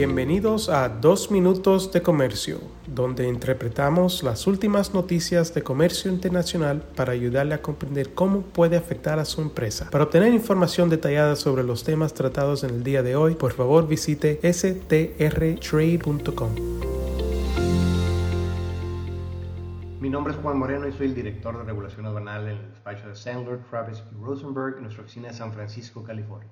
Bienvenidos a Dos Minutos de Comercio, donde interpretamos las últimas noticias de comercio internacional para ayudarle a comprender cómo puede afectar a su empresa. Para obtener información detallada sobre los temas tratados en el día de hoy, por favor visite strtrade.com. Mi nombre es Juan Moreno y soy el director de regulación aduanal en el despacho de Sandler, Travis y Rosenberg en nuestra oficina de San Francisco, California.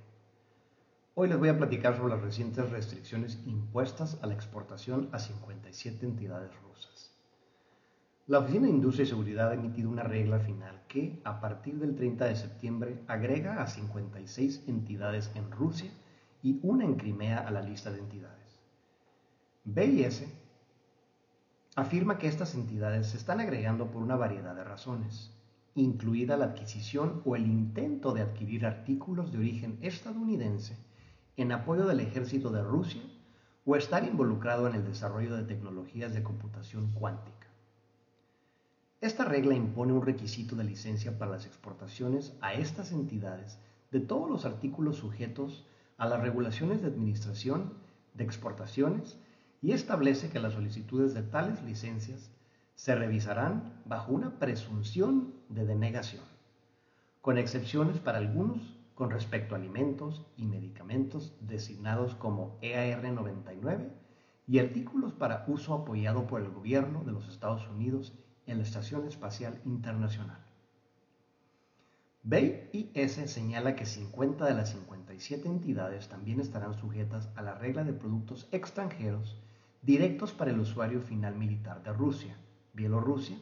Hoy les voy a platicar sobre las recientes restricciones impuestas a la exportación a 57 entidades rusas. La Oficina de Industria y Seguridad ha emitido una regla final que, a partir del 30 de septiembre, agrega a 56 entidades en Rusia y una en Crimea a la lista de entidades. BIS afirma que estas entidades se están agregando por una variedad de razones, incluida la adquisición o el intento de adquirir artículos de origen estadounidense en apoyo del ejército de Rusia o estar involucrado en el desarrollo de tecnologías de computación cuántica. Esta regla impone un requisito de licencia para las exportaciones a estas entidades de todos los artículos sujetos a las regulaciones de administración de exportaciones y establece que las solicitudes de tales licencias se revisarán bajo una presunción de denegación, con excepciones para algunos con respecto a alimentos y medicamentos designados como EAR99 y artículos para uso apoyado por el gobierno de los Estados Unidos en la Estación Espacial Internacional. BIS señala que 50 de las 57 entidades también estarán sujetas a la regla de productos extranjeros directos para el usuario final militar de Rusia, Bielorrusia,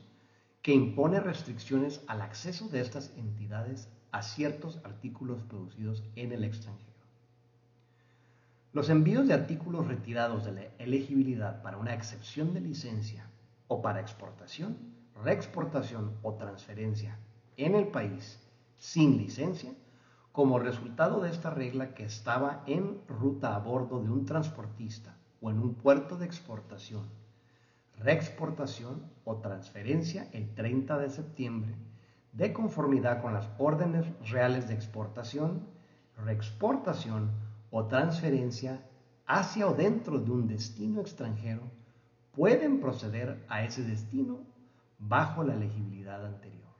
que impone restricciones al acceso de estas entidades a ciertos artículos producidos en el extranjero. Los envíos de artículos retirados de la elegibilidad para una excepción de licencia o para exportación, reexportación o transferencia en el país sin licencia, como resultado de esta regla que estaba en ruta a bordo de un transportista o en un puerto de exportación, reexportación o transferencia el 30 de septiembre de conformidad con las órdenes reales de exportación, reexportación o transferencia hacia o dentro de un destino extranjero, pueden proceder a ese destino bajo la elegibilidad anterior.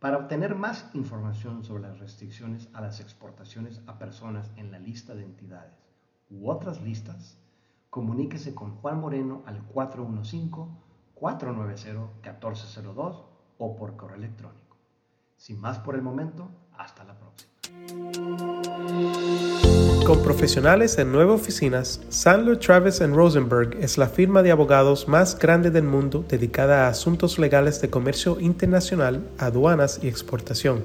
Para obtener más información sobre las restricciones a las exportaciones a personas en la lista de entidades u otras listas, comuníquese con Juan Moreno al 415-490-1402 o por correo electrónico. Sin más por el momento, hasta la próxima. Con profesionales en nueve oficinas, Sandler Travis Rosenberg es la firma de abogados más grande del mundo dedicada a asuntos legales de comercio internacional, aduanas y exportación.